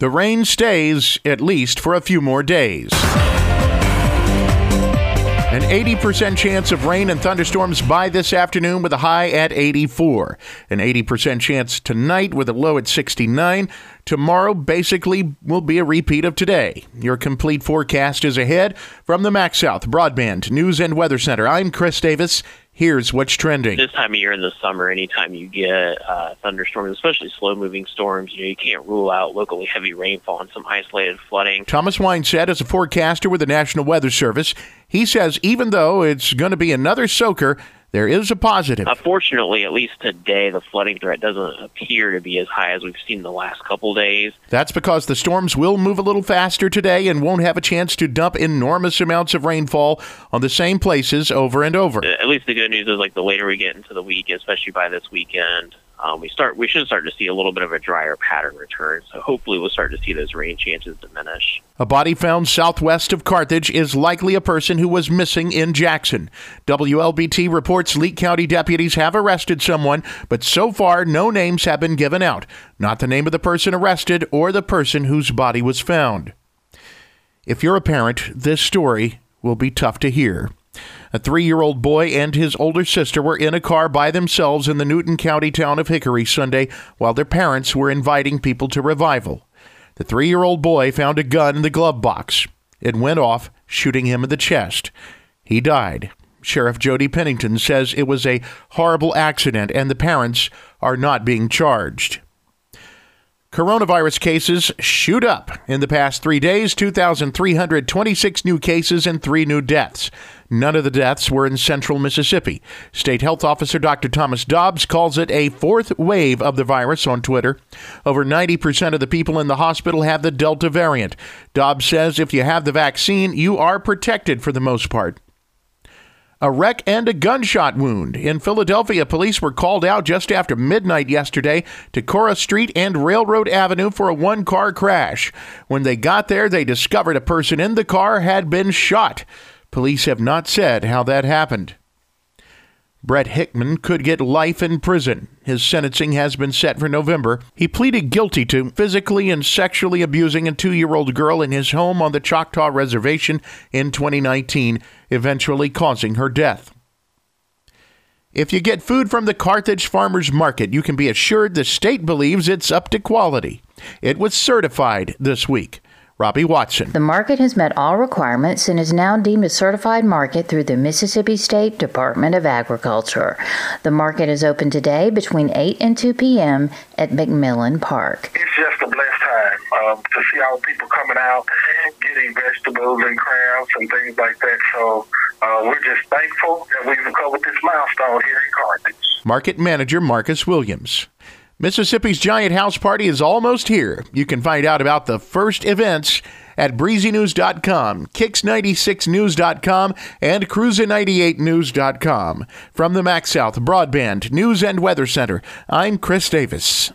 The rain stays at least for a few more days. An 80% chance of rain and thunderstorms by this afternoon with a high at 84. An 80% chance tonight with a low at 69. Tomorrow basically will be a repeat of today. Your complete forecast is ahead from the MaxxSouth Broadband News and Weather Center. I'm Chris Davis. Here's what's trending. This time of year in the summer, anytime you get uh, thunderstorms, especially slow moving storms, you know, you can't rule out locally heavy rainfall and some isolated flooding. Thomas Weinstedt is a forecaster with the National Weather Service. He says even though it's going to be another soaker, there is a positive. Unfortunately, at least today, the flooding threat doesn't appear to be as high as we've seen the last couple days. That's because the storms will move a little faster today and won't have a chance to dump enormous amounts of rainfall on the same places over and over. At least the good news is, like the later we get into the week, especially by this weekend, um, we start we should start to see a little bit of a drier pattern return. So hopefully we'll start to see those rain chances diminish. A body found southwest of Carthage is likely a person who was missing in Jackson. WLBT reports Leake County deputies have arrested someone, but so far no names have been given out. Not the name of the person arrested or the person whose body was found. If you're a parent, this story will be tough to hear. A three year old boy and his older sister were in a car by themselves in the Newton County town of Hickory Sunday while their parents were inviting people to revival. The three year old boy found a gun in the glove box. It went off, shooting him in the chest. He died. Sheriff Jody Pennington says it was a horrible accident and the parents are not being charged. Coronavirus cases shoot up in the past three days 2,326 new cases and three new deaths. None of the deaths were in central Mississippi. State Health Officer Dr. Thomas Dobbs calls it a fourth wave of the virus on Twitter. Over 90% of the people in the hospital have the Delta variant. Dobbs says if you have the vaccine, you are protected for the most part. A wreck and a gunshot wound. In Philadelphia, police were called out just after midnight yesterday to Cora Street and Railroad Avenue for a one car crash. When they got there, they discovered a person in the car had been shot. Police have not said how that happened. Brett Hickman could get life in prison. His sentencing has been set for November. He pleaded guilty to physically and sexually abusing a two year old girl in his home on the Choctaw Reservation in 2019, eventually causing her death. If you get food from the Carthage Farmers Market, you can be assured the state believes it's up to quality. It was certified this week. Robbie Watson. The market has met all requirements and is now deemed a certified market through the Mississippi State Department of Agriculture. The market is open today between 8 and 2 p.m. at McMillan Park. It's just a blessed time um, to see all the people coming out, getting vegetables and crabs and things like that. So uh, we're just thankful that we've covered this milestone here in Carthage. Market Manager Marcus Williams. Mississippi's Giant House Party is almost here. You can find out about the first events at breezynews.com, kicks96news.com, and cruiser98news.com. From the MaxxSouth Broadband News and Weather Center, I'm Chris Davis.